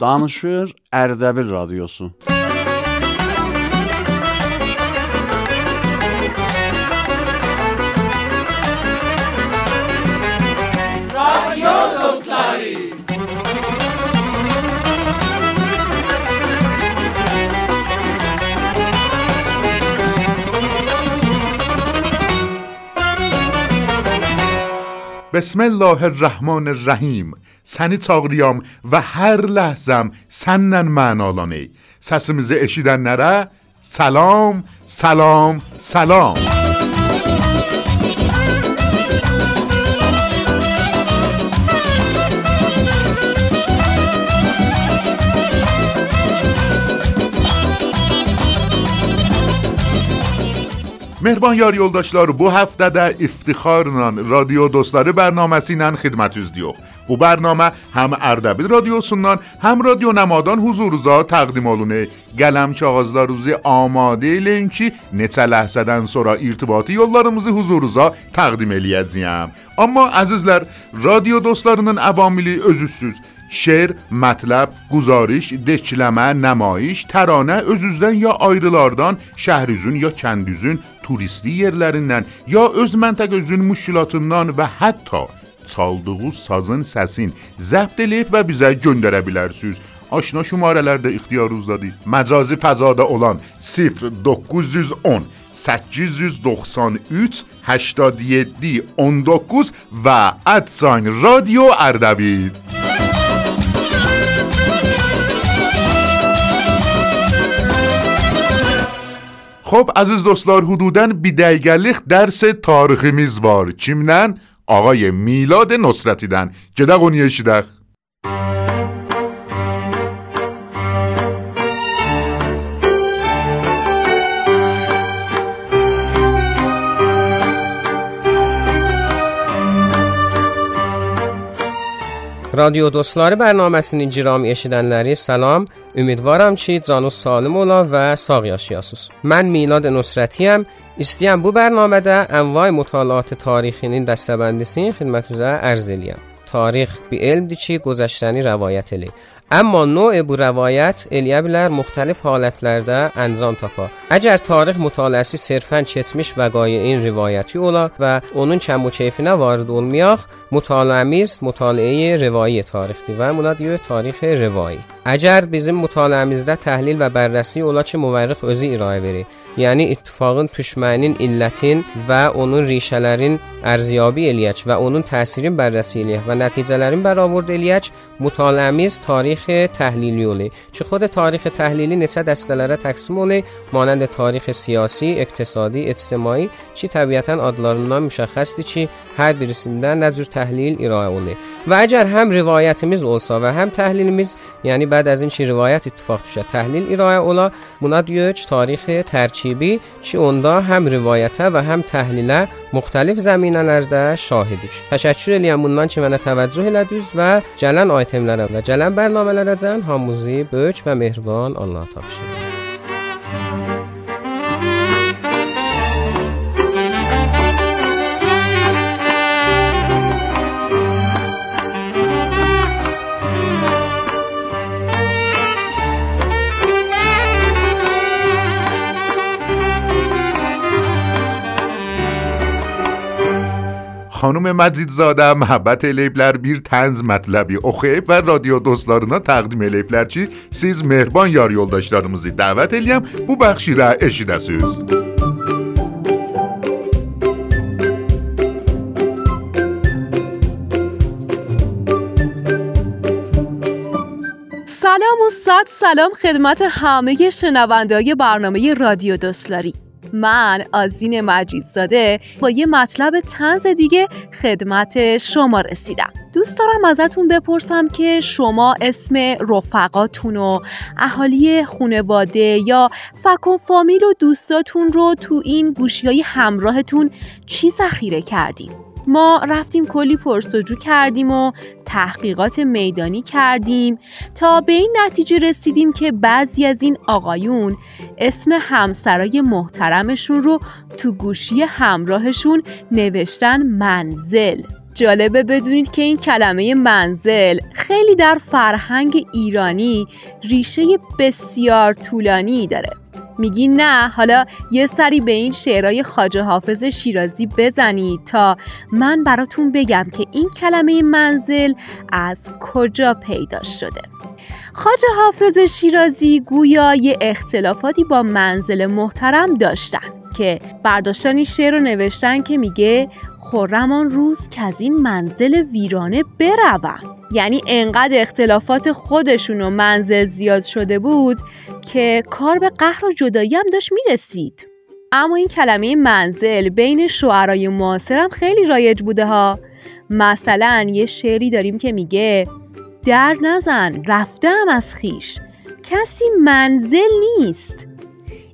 Danışır Erdebil Radyosu. Radyo. Bismillahirrahmanirrahim. Səni çağırıram və hər ləhzəm səndən mənalanır. Səsimizi eşidənlərə salam, salam, salam. Mehriban مهربان یاری اولداشلار بو هفته ده افتخار نان رادیو دوستار برنامه سینن خدمت از دیو بو برنامه هم اردبیل رادیو سنن هم رادیو نمادان حضور زا تقدیم آلونه. گلم چه آغازدار روزی آماده لیم که نیچه لحظه دن سرا ارتباطی یالارمزی حضور زا تقدیم الید اما عزیزلر رادیو دوستارنن عوامیلی ازیسیز شعر، مطلب، گزارش، دکلمه، نمایش، ترانه، ازوزدن یا آیرلاردان، شهریزون یا کندیزون، turisti yerlərindən ya öz məntəqəzün müşkilatından və hətta çaldığı sazın səsin zəbt edib və bizə göndərə bilərsiniz. Aşna şumarələrdə ixtiyarınızdadır. Məcazi fəzada olan 0910 893 87 19 və ادساین رادیو خب عزیز دوستان حدودن بی دیگلیخ درس تاریخ میزوار چیمنن آقای میلاد نصرتیدن جده قونیه شیدخ. رادیو دوستان برنامه سنی جرامی اشیدنلری سلام سلام. امیدوارم چی؟ جان و سالم اولا و ساقی آشیاسوس من میلاد نصرتی هم استیم بو برنامه ده انواع مطالعات تاریخی نین دستبندیسی خدمت روزه ارزیلی هم تاریخ بی علم دیچی گذشتنی روایت لی اما نوع بو روایت الیه بلر مختلف حالتلرده انزام تاپا. اگر تاریخ متعالیسی صرفاً چتمیش و قایه این روایتی اولا و اونون چند بوچیفی نه وارد اولمیاخ متعالیمیز متعالیه روایی تاریخ دی و اولا دیوه تاریخ روایی. اگر بیزیم متعالیمیزده تحلیل و بررسی اولا چه مورخ ازی ارائه بری یعنی اتفاقن تشمنین ایلتین و اونون ریشلرین ارزیابی الیه و اونون تأثیرین بررسی الیه و نتیجلرین برآورد الیه مطالعه میز تاریخ تاریخ تحلیلی اوله چه خود تاریخ تحلیلی نسد دستلره تقسیم اوله مانند تاریخ سیاسی اقتصادی اجتماعی چی طبیعتا ادلارنا مشخصی چی هر برسیندن نظر تحلیل ایراه اوله و اگر هم روایتمیز اولسا و هم تحلیلمیز یعنی بعد از این چی روایت اتفاق توشه. تحلیل ایراه اولا منا چی تاریخ ترچیبی چی اوندا هم روایته و هم تحلیله مختلف زمینه شاهدیش تشکر الیمونان چی من توجه لدوز و جلن آیتم و جلن برنامه müqavilələrəcən hamımızı böyük və mehriban Allah tapşırır. خانوم مزید زاده محبت لیبلر بیر تنز مطلبی. اخیب و رادیو دوستارنا تقدیم لیبلر چی؟ سیز مهربان یار یولداشتارموزی دعوت الیم بو بخشی را اشید اسوز سلام و صد سلام خدمت همه شنوانده برنامه رادیو دوستاری من آزین مجیدزاده با یه مطلب تنز دیگه خدمت شما رسیدم دوست دارم ازتون بپرسم که شما اسم رفقاتون و اهالی خونواده یا فک و فامیل و دوستاتون رو تو این گوشی های همراهتون چی ذخیره کردین؟ ما رفتیم کلی پرسجو کردیم و تحقیقات میدانی کردیم. تا به این نتیجه رسیدیم که بعضی از این آقایون اسم همسرای محترمشون رو تو گوشی همراهشون نوشتن منزل. جالبه بدونید که این کلمه منزل خیلی در فرهنگ ایرانی ریشه بسیار طولانی داره. میگی نه. حالا یه سری به این شعرهای خاجه حافظ شیرازی بزنید تا من براتون بگم که این کلمه منزل از کجا پیدا شده. خاجه حافظ شیرازی گویا یه اختلافاتی با منزل محترم داشتن که برداشتن این شعر رو نوشتن که میگه خورم روز که از این منزل ویرانه بروم. یعنی انقدر اختلافات خودشون و منزل زیاد شده بود که کار به قهر و جدایی هم داشت می‌رسید. اما این کلمه منزل بین شعرای معاصر هم خیلی رایج بوده ها. مثلا یه شعری داریم که میگه در نزن رفتم از خیش کسی منزل نیست.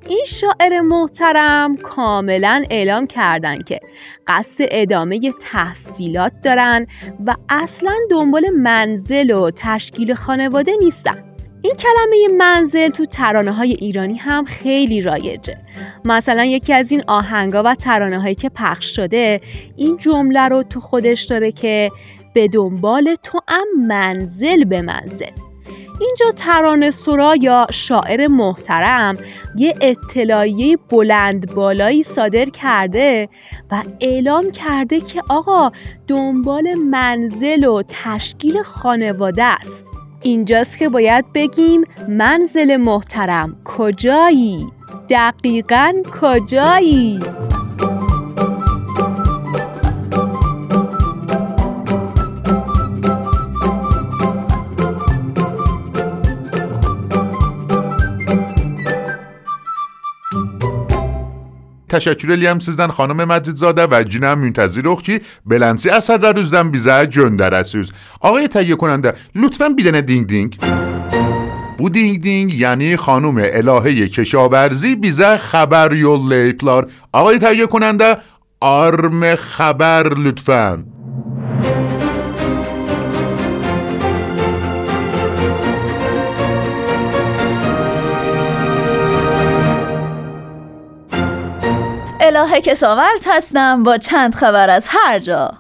این شاعر محترم کاملا اعلام کردن که قصد ادامه تحصیلات دارن و اصلا دنبال منزل و تشکیل خانواده نیستن. این کلمه منزل تو ترانه های ایرانی هم خیلی رایجه. مثلا یکی از این آهنگا و ترانه هایی که پخش شده این جمله رو تو خودش داره که به دنبال تو هم منزل به منزل. اینجا ترانه سرا یا شاعر محترم یه اطلاعیه بلند بالایی صادر کرده و اعلام کرده که آقا دنبال منزل و تشکیل خانواده است اینجاست که باید بگیم منزل محترم کجایی؟ دقیقا کجایی؟ Teşekkür هم سیزدن خانم مجیدزاده و جینم منتظر اخچی بلنسی اثر روزدن بیزه göndərəsiz. آقای تهیه کننده لطفا بیدن دینگ دینگ. Bu ding ding یعنی خانم الهه کشاورزی بیزه خبر یوللیبلار آقای تهیه کننده آرم خبر لطفا. الهه کشاورز هستم با چند خبر از هر جا.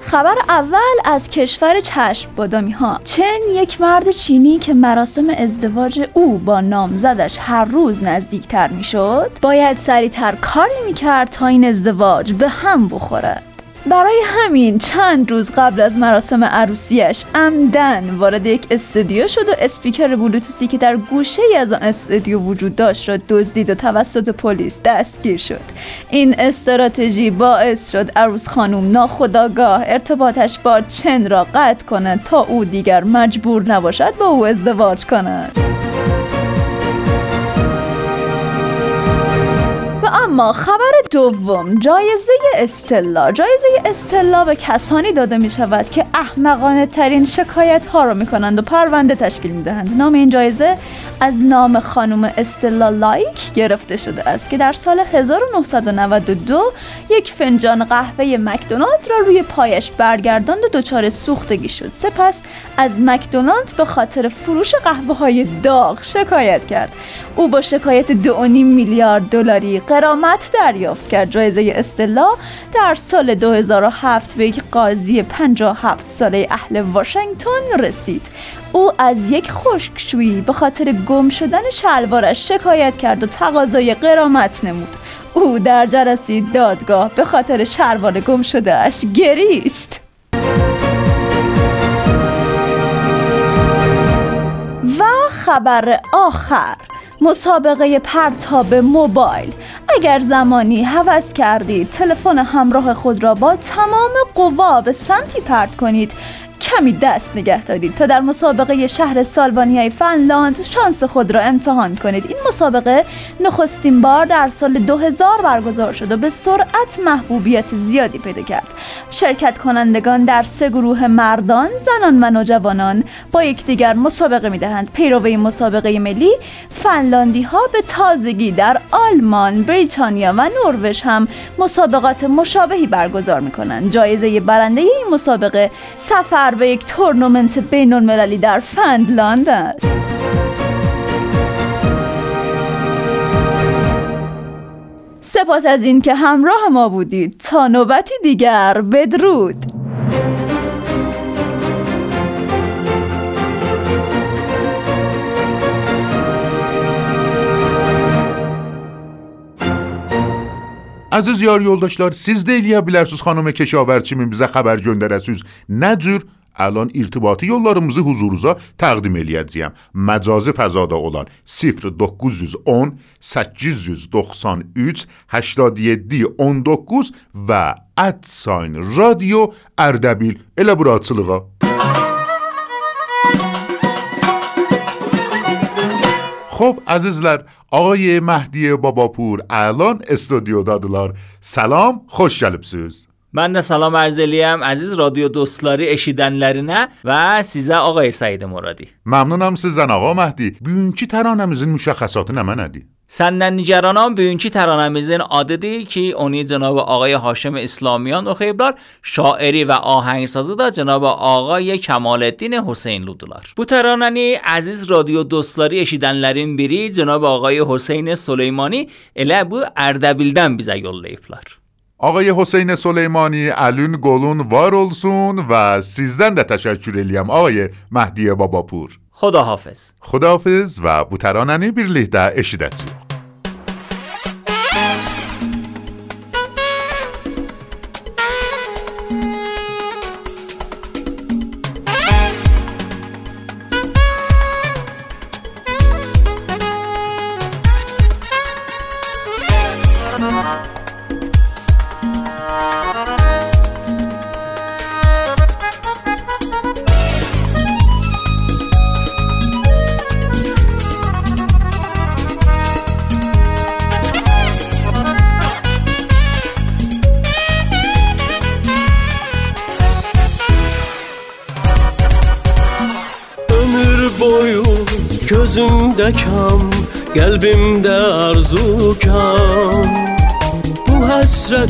خبر اول از کشور چشم بادامی ها. چن یک مرد چینی که مراسم ازدواج او با نامزدش هر روز نزدیکتر می شد باید سریعتر کاری می کرد تا این ازدواج به هم بخوره. برای همین چند روز قبل از مراسم عروسیش عمدن وارد یک استودیو شد و اسپیکر بلوتوسی که در گوشه ای از آن استودیو وجود داشت را دزدید و توسط پلیس دستگیر شد. این استراتژی باعث شد عروس خانم ناخداگاه ارتباطش با چن را قطع کند تا او دیگر مجبور نباشد با او ازدواج کند. اما خبر دوم جایزه استلا. جایزه استلا به کسانی داده می شود که احمقانه ترین شکایت ها را می کنند و پرونده تشکیل می دهند نام این جایزه از نام خانم استلا لایک گرفته شده است که در سال 1992 یک فنجان قهوه مکدونالد را روی پایش برگرداند و دچار سوختگی شد. سپس از مکدونالد به خاطر فروش قهوه های داغ شکایت کرد. او با شکایت 2.5 میلیارد دلاری قرامت دریافت کرد. جایزه استلا در سال 2007 به یک قاضی 57 ساله اهل واشنگتن رسید. او از یک خشکشویی به خاطر گم شدن شلوارش شکایت کرد و تقاضای قرامت نمود. او در جلسه دادگاه به خاطر شلوار گم شده اش گریست. و خبر آخر. مسابقه پرتاب موبایل. اگر زمانی هوس کردید تلفن همراه خود را با تمام قوا به سمتی پرت کنید. کمی دست نگه دارید تا در مسابقه شهر سالبانیای فنلاند شانس خود را امتحان کنید. این مسابقه نخستین بار در سال 2000 برگزار شد و به سرعت محبوبیت زیادی پیدا کرد. شرکت کنندگان در سه گروه مردان زنان و نوجوانان با یکدیگر مسابقه می دهند پیروی مسابقه ملی فنلاندی ها به تازگی در آلمان بریتانیا و نروژ هم مسابقات مشابهی برگزار می کنند جایزه برنده این مسابقه سفر ضرب یک تورنمنت بین المللی در فندلاند است. سپاس از اینکه همراه ما بودید. تا نوبتی دیگر بدرود. عزیز یار یولداشلار سیز دیلیا بلرسوز خانم کشاورچی میمزه خبر جندرسوز. ندور نجور... الان irtibati yollarımızı huzurunuza təqdim eləyəcəyəm. Məcazi fəzada olan 0910 893 87 19 və @sign radio Ərdəbil elə buraçılığa. خب عزیزler آقای مهدی باباپور الان استودیودadırlar. Salam, xoş gəlibsiz. Də salam ərz eləyəm əziz radio dostları eşidənlərinə və sizə Ağay Səid Muradi. Məmnunam sizdən ağa Məhdi. Bugünkü təranəmizin müşəxəsatı nə mənədir? Səndən nigaranam bugünkü təranəmizin adıdır ki, onu cənab Ağay Haşim İslamiyan oxuyublar. Şairi və ahəngsazı da cənab Ağay Kemaləddin Hüseynludular. Bu təranəni əziz radio dostları eşidənlərin biri cənab Ağay Hüseyn Süleymani elə bu Ərdəbildən bizə yollayıblar. آقای حسین سلیمانی الون گلون وار اولسون و سیزدن در تشکر الیم آقای مهدی باباپور. خداحافظ. خداحافظ و بوترانانی بیرلیه در اشیدتیوخ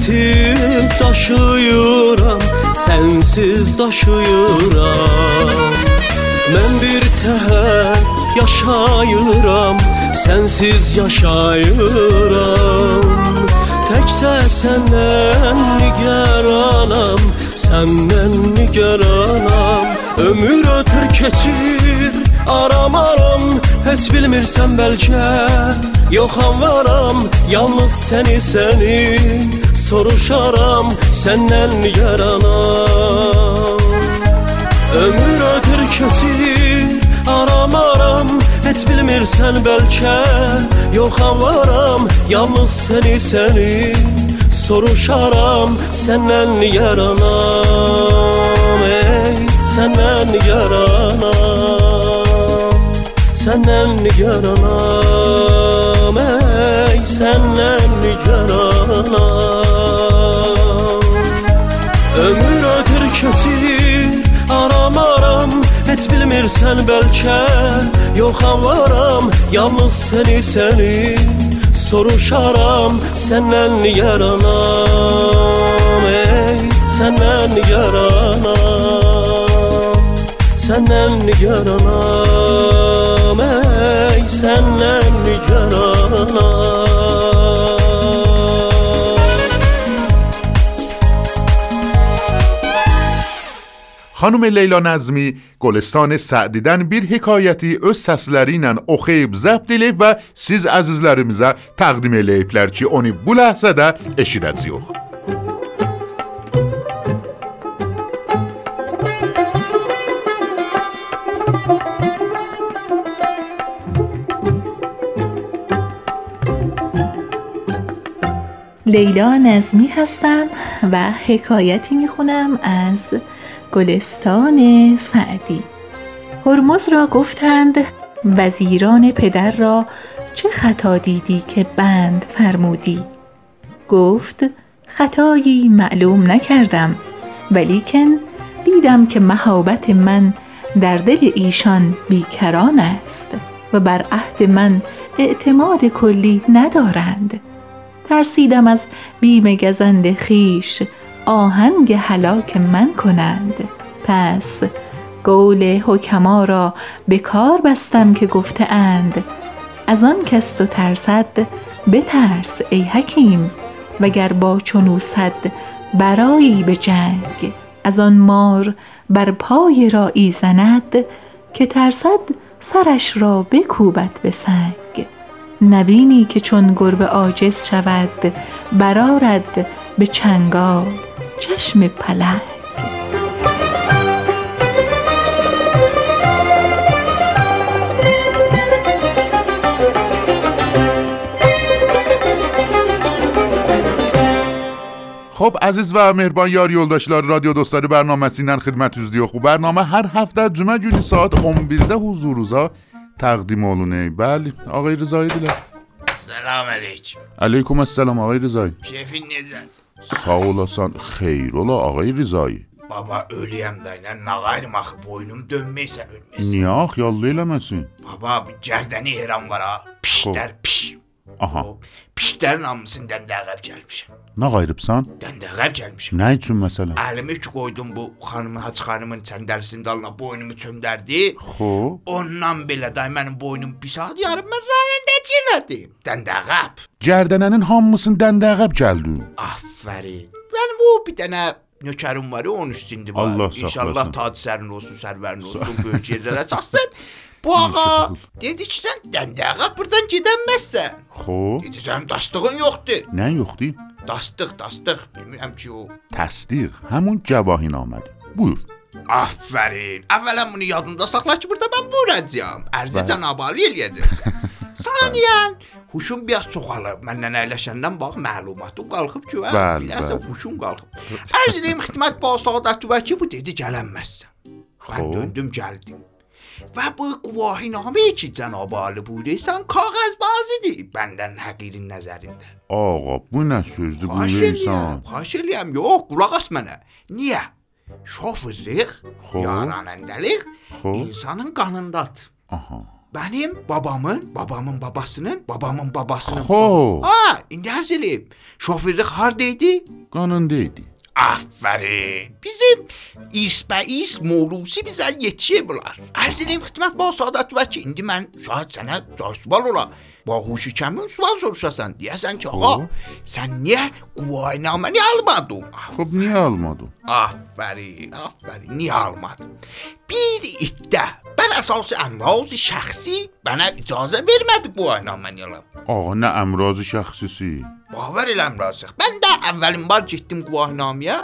həsrəti daşıyıram, sənsiz daşıyıram Mən bir təhər yaşayıram, sənsiz yaşayıram. Təkcə səndən nigaranam, səndən nigaranam Ömür ötür keçir Aram aram heç bilmirsən bəlkə Yoxam varam. Yalnız səni səni soruşaram senden yaranam Ömür ötür kötüdür aram aram et bilmirsən bəlkə Yox avaram yalnız seni seni soruşaram senden yaranam. Ey senden yaranam senden yaranam. Ey senden yaranam. Heç bilmirsən bəlkə Yoxam varam Yalnız səni səni Soruşaram. Səndən yaranam Ey səndən yaranam. Səndən yaranam Ey səndən yaranam Xanım Leyla Nəzmi Qolestan Sədidən bir hekayəti öz səsləri ilə oxuyub zəbt edib və siz əzizlərimizə təqdim eləyiblər ki, onu bu ləhzədə eşidəcəyik. لیلا نظمی هستم و حکایتی می‌خونم از گلستان سعدی. هرمز را گفتند وزیران پدر را چه خطا دیدی که بند فرمودی؟ گفت خطایی معلوم نکردم ولیکن دیدم که مهابت من در دل ایشان بیکران است و بر عهد من اعتماد کلی ندارند. ترسیدم از بیم گزند خیش آهنگ هلاک من کنند. پس قول حکما را به کار بستم که گفته اند. از آن کس تو ترسد بترس ای حکیم. وگر با چنو صد برایی به جنگ. از آن مار بر پای رایی زند که ترسد سرش را بکوبد به سنگ. نبینی که چون گربه عاجز شود برارد به چنگال. چشم پلک خب عزیز و مهربان یاری اولداشتیلار رادیو دوستاری برنامه سینن خدمت از دیو خوب. برنامه هر هفته جمعه جونی ساعت اون بیرده حضور روزا تقدیم آلونه. بله آقای رضایی دیلن سلام علیکم. علیکم السلام آقای رضایی. شفی نزد Sağ olasan, xeyir ola ağay Rizayi. Baba öləyəm də ilə nə qayırım axı boynum dönməysə ölməsin. Niyə ax yallı eləməsin? Baba bu cərdəni heram var ha. Piş Xo. der piş. Aha, pişlərin hamısından dəğəb gəlmişəm. nə qayırıbsan? Dəndəğəb gəlmişəm. Nə üçün məsələn? Əlimi ki qoydum bu xanımın, Hacı xanımın çəndəlisinin dalına boynumu çöndərdi. Xoş. Ondan belə day mənim boynum bir saat yarım mən rayonda çilədi. Dəndəğəb. Gərdənənin hamısını dəndəğəb gəldi. Aferin. Benim bu bir tane nökerim var onun üstünde var. Allah İnşallah tadı serin olsun, serverin olsun, böyük yerlere çatsın. Bu ağa dedi ki sen dendeğe buradan gidemezsen. Xoş. Dedi sen dastığın yoktur. Nə yoxdur? Dastıq, dastıq. Bilmirəm ki o. Təsdiq, həmin gəvahinnamədir. Buyur. Aferin. Evvela bunu yadında sakla ki burada. Erzi Bəli. canabi Ali eləyəcəksən. Saniyen. Huşum biraz çoxalıb. Məndən əyləşəndən bax məlumatım qalxıb ki, Bəli, biləsən huşum qalxıb. Ərz edeyim xidmət basadəti və ki, bu dedi gələnməzsən. Mən döndüm gəldim. Və bu guvahinamə ki, Ali buyursan, kağız bazidir bəndən həqirin nəzərində. Ağa, bu nə sözdür bu insan? xahiş eləyəm. Yox, qulaq as mənə. Niyə? Şoförlük, yaranəndəlik insanın qanındadır. Aha. Benim babamın, babamın babasının, babamın babasının. Xoş. Ha, indi eləyim. Şoförlük hardaydı? Qanındaydı. Aferin. Bizim irsbəis morusi bizə yetişir bunlar. Ərz edeyim xidmət ba saadət və ki, indi mən şahid sənə sual ola. با huşu kəmin sual soruşasan. Deyəsən ki, ağa, sən niyə quvayinaməni almadın? Xub niyə almadım? Afərin, afərin, niyə almadın? Bir iddə bər əsas əmraz şəxsi mənə icazə vermədi quvayinaməni alım. Ağa, nə əmraz şəxsisi? Baver elə əmraz şəxs. Mən də əvvəlin bar getdim quvaynamiyə,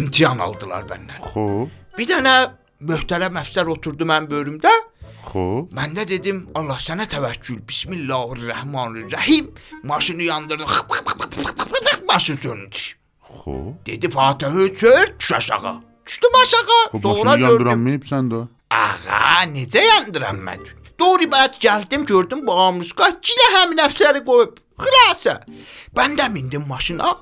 imtahan aldılar məndən. Xub. Bir dənə möhtərəm əfsər oturdu mənim böyrümdə. Xoş. Mən də dedim, Allah sənə təvəkkül. Bismillahirrahmanirrahim. Maşını yandırdı. Maşın söndü. Xoş. Dedi Fatihə çör, düş aşağı. Düşdüm aşağı. Xub Sonra gördüm. yandıranmayıbsan da. Ağa, necə yandıram mən? Doğru bəd gəldim, gördüm bu amuska yenə həmin əfsəri qoyub. Xülasə. Mən də mindim maşına.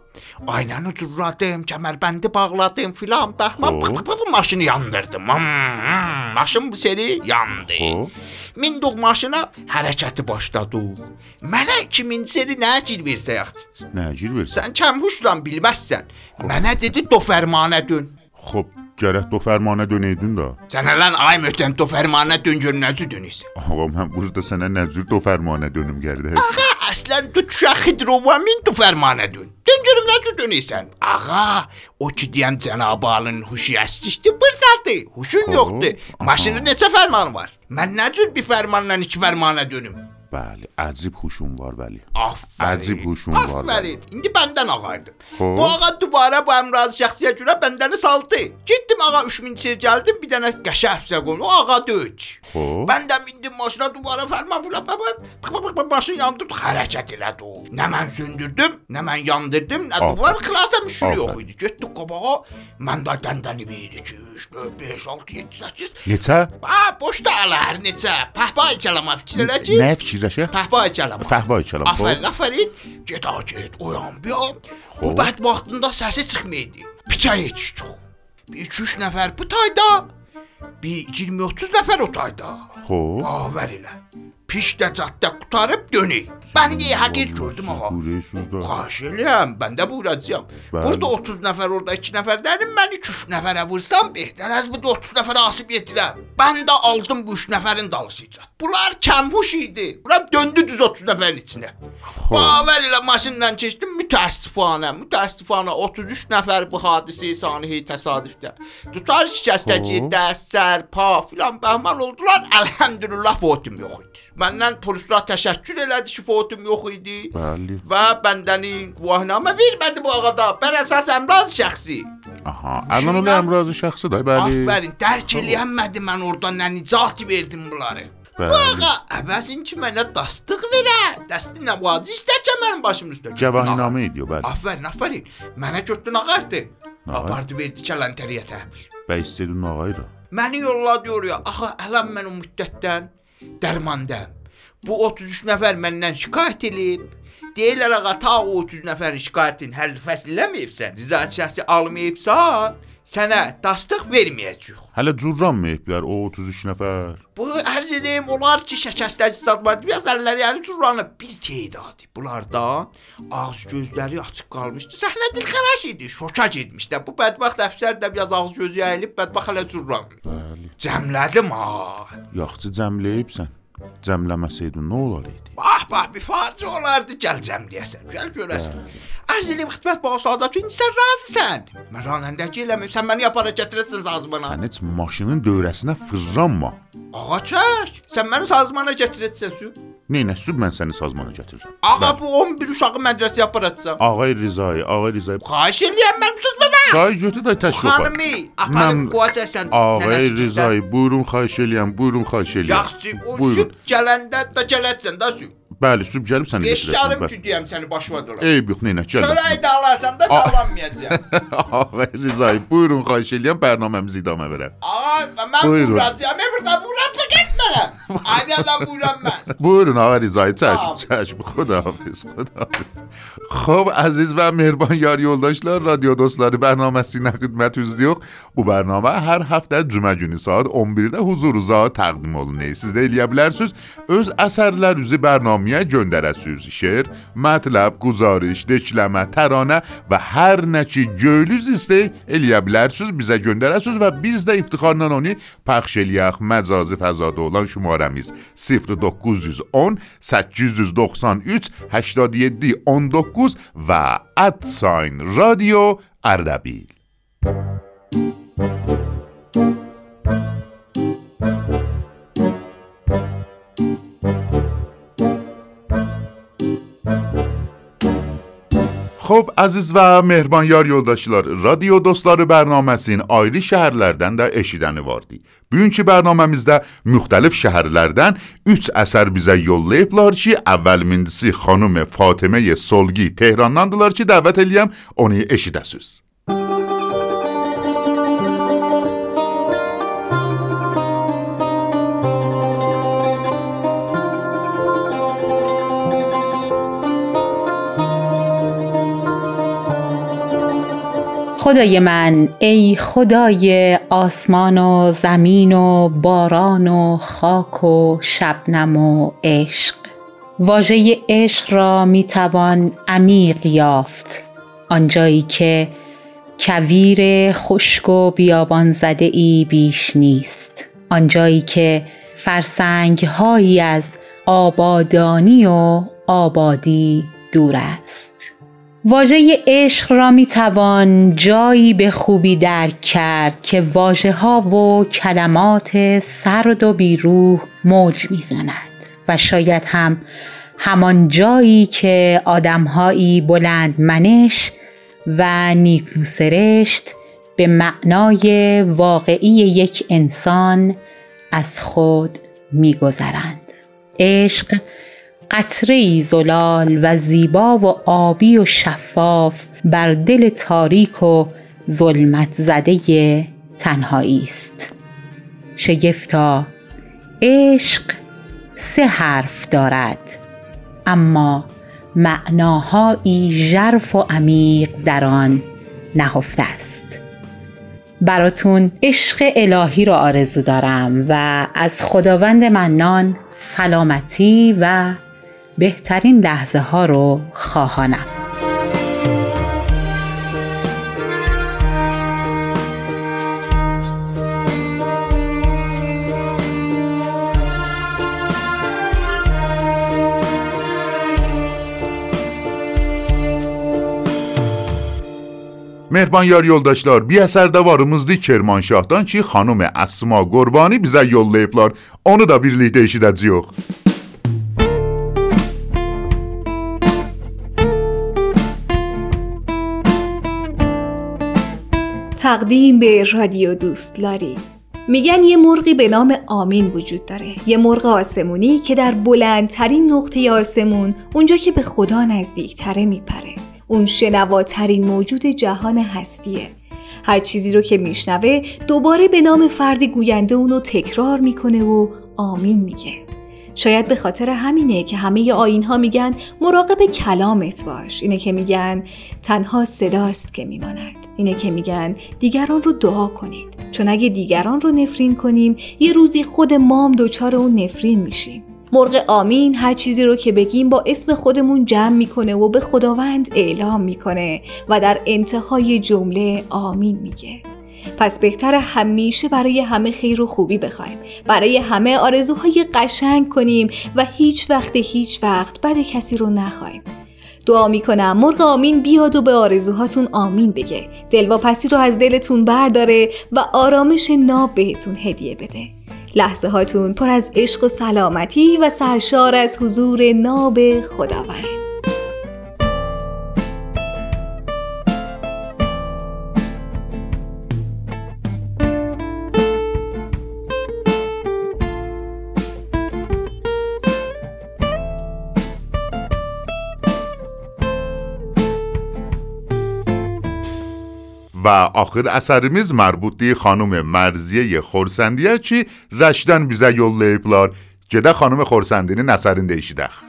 Aynanı cürradım, kəmərbəndi bağladım filan. Baxma, Xoş. bu maşını yandırdım. Hmm, maşın bu seri yandı. Xoş. Mindik maşına, hərəkəti başladıq. Mənə 2000 seri nə cür versə yaxşı. Nə gir versən? Sən kəmhuşlan bilməzsən. Mənə dedi do fərmanə dön. Xub, gərək do fərmanə dönəydin da. Sənə lan ay möhtəm do fərmanə dön gör nə cür dönürsən. Ağa, mən burada sənə nə cür do fərmanə dönüm gərdə. Ağa, əslən tu şəxid rovamin tu fərmanə dön. Dön görüm nə cür dönürsən. Ağa, o ki deyəm Cənab Alinin huşu əsmişdi, burdadır. Huşun yoxdur. Maşının neçə fərmanı var? Mən nə cür bir fərmanla iki fərmana dönüm? Bəli, əcib huşum var bəli. Aferin. Əcib huşum var. Aferin. İndi bəndən ağardım. Xoş. Bu ağa dubara bu əmraz şəxsiyə görə bəndəni saldı. Getdim ağa 3000 sir gəldim, bir dənə qəşəng əfsə qoydu. Ağa döyd. Xoş. Mən də mindim maşına duvara fərman filan baba. Maşın yandırdı, hərəkət elədi. Nə mən söndürdüm, nə mən yandırdım, nə duvar klasa müşür yox idi. Getdik qabağa. Mən də dəndəni 1 2 3 4 5 6 7 8. Neçə? Ha, boşda ala hər neçə. Pəhpa kəlama fikir elə ki. Nə fikirləşək? Pəhpa kəlama. Fəhva içələm. Aferin, aferin. Get ha get, oyan bir an. Bu bədbaxtında səsi çıxmaydı. Piçə yetişdik. Bir 2-3 nəfər bu tayda. Bir 20-30 nəfər o tayda. Xoş. Baver elə. Pişdə caddə qutarıb dönək. Mən deyə həqiq gördüm ağa. Buyuruyorsunuz da. Xahiş eləyəm, mən də buyuracağam. Burada 30 nəfər, orada 2 nəfər dərim, mən 2 nəfərə vursam, behtər az bu 30 nəfərə asıb yetirəm. Mən də aldım bu 3 nəfərin dalısıca. Bunlar kəmbuş idi. Buram döndü düz 30 nəfərin içinə. Baver elə maşınla keçdim, mütəəssifanə, mütəəssifanə 33 nəfər bu hadisə sanihi təsadüfdə. Tutar şikəstəci, Xub. dəst, sər, pa filan bəhman oldular. Əlhəmdülillah votum yox idi. Məndən polislər təşəkkür elədi ki, votum yox idi. Bəli. Və bəndənin guvahnamə vermədi bu ağada. Bər əsas əmraz şəxsi. Aha. Ələn o Şeydən- əmrazı şəxsi də, bəli. Afərin, dərk eləyənmədi mən oradan nə nicat verdim bunları. Bu Bəli. ağa əvəzin ki mənə dastıq verə. Dəsti nə vacib istəyəcəm mənim başımın üstə. Cəvahinamə ediyor, bəli. Afərin, afərin. Mənə götdün ağardı. Ağar. Apardı verdi kələntəriyə təhvil. Bəy istədin ağayla. Məni yolladı oraya. Axı ələm mən o müddətdən dərmandam. Bu 33 nəfər məndən şikayət elib. Deyirlər ağa ta o 30 nəfərin şikayətin həll fəsl eləməyibsən, rızat şəxsi almayıbsan, sənə dastıq verməyəcəyik. Hələ curranmayıblar o 33 nəfər. Bu ərz edeyim, onlar ki şəkəstəci zad var. Biraz əlləri yəni curranıb bir qeydadı. Bunlardan ağız gözləri açıq qalmışdı. Səhnə dilxəraş idi, şoka getmişdi. Bu bədbəxt əfsər də biraz ağız gözü əyilib bədbəxt hələ curran. Bəli. Cəmlədim ha. Yaxşı cəmləyibsən. Cəmləməsəydin nə olar idi? Bah bah bir faciə olardı gəl cəmləyəsən, gəl görəsən. Ərz edeyim xidmət bağı sadat indi sən razısan. Mən ranəndəki eləməyim, sən məni yapara gətirəsən sazmana. Sən heç maşının dövrəsinə fırlanma. Ağa çək, sən məni sazmana gətirəsən su. Neynə süb mən səni sazmana gətirirəm. Ağa bu 11 uşağı mədrəsəyə aparacam. Ağay Rizayı, Ağay Rizayı. Xahiş eləyəm mənim sözümə. Çay götür də təşrif apar. Xanımı, aparıb Mən- qoyacaqsan. Ağay Rizayı, buyurun xahiş eləyəm, buyurun xahiş eləyəm. Yaxşı, o Buyurun. süb gələndə də gələcəksən də su. Bəli, süb gəlib səni Beş götürəcəm. yarım bəli. ki deyəm səni başıma dolar. Eyb yox, neynə gəl. Çörəyi də alarsan da dalanmayacağam. Ağay Rizayı, buyurun xahiş eləyəm, bərnaməmizi idamə verək. Ağa, mən Buyurun. vuracağam. Mən burada vuram Adi adam vuram mən. Buyurun Ağay Rizayı, çəşm, Tamam. çəşm. Xudahafiz, xudahafiz. Xoş, əziz və mehriban yar yoldaşlar, radyo dostları bərnaməsi ilə xidmətinizdə Bu bərnamə hər həftə cümə günü saat 11-də huzurunuza təqdim olunur. Siz də eləyə bilərsiniz, öz əsərlərinizi bərnaməyə göndərəsiniz. Şeir, mətləb, guzarış, dekləmə, təranə və hər nə ki göylüz istəy eləyə bilərsiniz, bizə göndərəsiniz və biz də iftixarla onu pəxş eləyək. Məcazi fəzada olan تلفن شماره میز 0911 893 87 19 و ادساین رادیو اردبیل Thank you. خب عزیز و مهربان یار یولداشیلار رادیو دوستلار برنامه سین ایری شهرلردن در اشیدن واردی. بیون چی برنامه مزده مختلف شهرلردن. 3 اثر بیزه یولیب لارچی اول مندسی خانم فاطمه سولگی تهران چی؟ دعوت الیم اونی اشیده سوست خدای من ای خدای آسمان و زمین و باران و خاک و شبنم و عشق. واژه عشق را می توان عمیق یافت. آنجایی که کویر خشک و بیابان زده ای بیش نیست. آنجایی که فرسنگ هایی از آبادانی و آبادی دور است. واژه عشق را می توان جایی به خوبی درک کرد که واژه ها و کلمات سرد و بیروح موج می زند و شاید هم همان جایی که آدمهایی بلند منش و نیکوسرشت به معنای واقعی یک انسان از خود میگذرند. عشق قطره زلال و زیبا و آبی و شفاف بر دل تاریک و ظلمت زده تنهایی است. شگفتا عشق سه حرف دارد اما معناهایی ژرف و عمیق در آن نهفته است. براتون عشق الهی رو آرزو دارم و از خداوند منان سلامتی و بهترین لحظه ها رو خواهانم. مهربان یار یولداشلار بی اثر دوارموز دی چرمان شاهدان چی خانم اسما گربانی بیزن یول لیپلار اونو دا بیرلی دیشی یوخ تقدیم به رادیو دوستلاری میگن یه مرغی به نام آمین وجود داره. یه مرغ آسمونی که در بلندترین نقطه آسمون اونجا که به خدا نزدیکتره میپره. اون شنواترین موجود جهان هستیه. هر چیزی رو که میشنوه دوباره به نام فردی گوینده اونو تکرار می‌کنه و آمین میگه. شاید به خاطر همینه که همه آین ها میگن مراقب کلامت باش. اینه که میگن تنها صداست که میماند. اینه که میگن دیگران رو دعا کنید. چون اگه دیگران رو نفرین کنیم یه روزی خود مام دچار اون نفرین میشیم. مرغ آمین هر چیزی رو که بگیم با اسم خودمون جمع می‌کنه و به خداوند اعلام می‌کنه و در انتهای جمله آمین میگه. پس بهتر همیشه برای همه خیر و خوبی بخوایم. برای همه آرزوهای قشنگ کنیم و هیچ وقت هیچ وقت بد کسی رو نخوایم دعا می‌کنم مرغ آمین بیاد و به آرزوهاتون آمین بگه. دلواپسی رو از دلتون برداره و آرامش ناب بهتون هدیه بده. لحظه هاتون پر از عشق و سلامتی و سرشار از حضور ناب خداوند. و آخر اثر میز مربوطی خانم مرزیه خورسندیه چی؟ رشدن بیزه یو لیپلار. جده خانم خورسندین نصرین دیشیدخ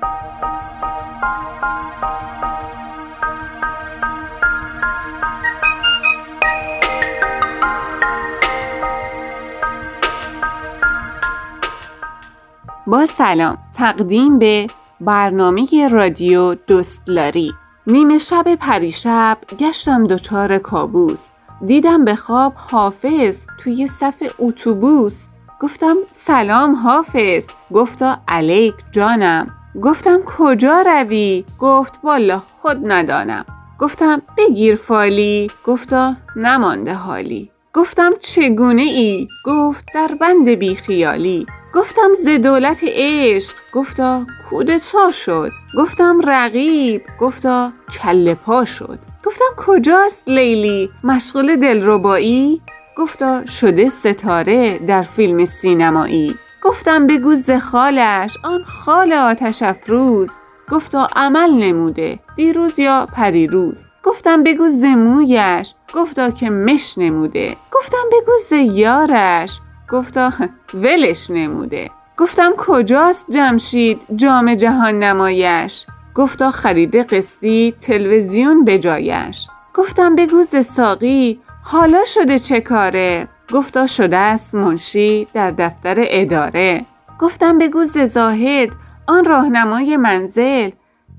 با سلام تقدیم به برنامه رادیو دوستلاری نیمه شب پریشب گشتم دچار کابوس. دیدم به خواب حافظ توی صف اتوبوس. گفتم سلام حافظ. گفتا علیک جانم. گفتم کجا روی؟ گفت والا خود ندانم. گفتم بگیر فالی. گفتا نمانده حالی. گفتم چگونه ای؟ گفت در بند بیخیالی. گفتم ز دولت عشق گفتا کودتا شد. گفتم رقیب گفتا کله پا شد. گفتم کجاست لیلی؟ مشغول دلربایی؟ گفتا شده ستاره در فیلم سینمایی. گفتم بگو ز خالش آن خال آتش افروز. گفتا عمل نموده دیروز یا پریروز. گفتم بگو زمویش گفتا که مش نموده. گفتم بگو زیارش گفتا ولش نموده. گفتم کجاست جمشید؟ جام جهان نمایش. گفتا خریده قسطی تلویزیون به جایش. گفتم بگو ز ساقی حالا شده چه کاره؟ گفتا شده است منشی در دفتر اداره. گفتم بگو ز زاهد آن راهنمای منزل.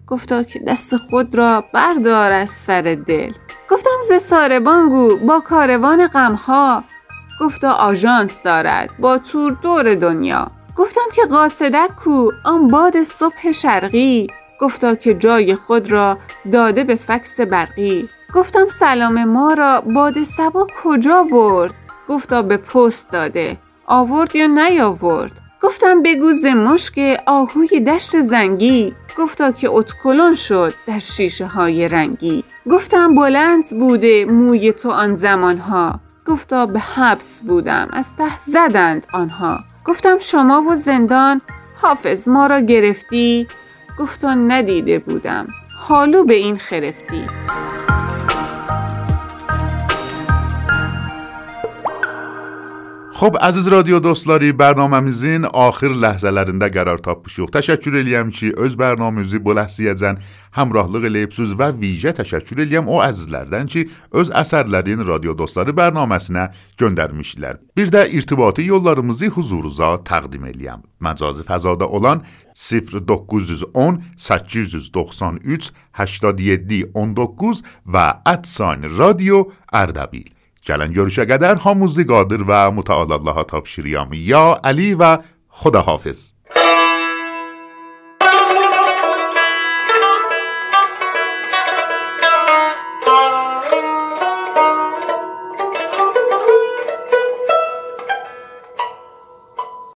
گفتا که دست خود را بردار از سر دل. گفتم ز ساربان گو با کاروان غمها. گفتا آژانس دارد. با تور دور دنیا. گفتم که قاصدک کو آن باد صبح شرقی. گفتا که جای خود را داده به فکس برقی. گفتم سلام ما را باد سبا کجا برد؟ گفتا به پست داده. آورد یا نیاورد؟ گفتم بگو ز مشک آهوی دشت زنگی. گفتا که اتکلون شد در شیشه های رنگی. گفتم بلند بوده موی تو آن زمانها. گفتا به حبس بودم. از ته زدند آنها. گفتم شما و زندان حافظ ما را گرفتی؟ گفتا ندیده بودم. حالو به این خرفتی. Xop, əziz radio dostları, bərnaməmizin axır ləhzələrində qərar tapmışıq. Təşəkkür eləyəm ki, öz bərnaməmizi bu ləhzəyəcən həmrahlıq eləyibsiniz və vicə təşəkkür eləyəm o əzizlərdən ki, öz əsərlərin radio dostları bərnaməsinə göndərmişlər. Bir də irtibati yollarımızı huzurunuza təqdim eləyəm. Məcazi fəzada olan 0910 893 87 19 və ادساین رادیو جلن گرشه گدر هاموزی قادر و متعالالله ها تابشیریام یا علی و خداحافظ.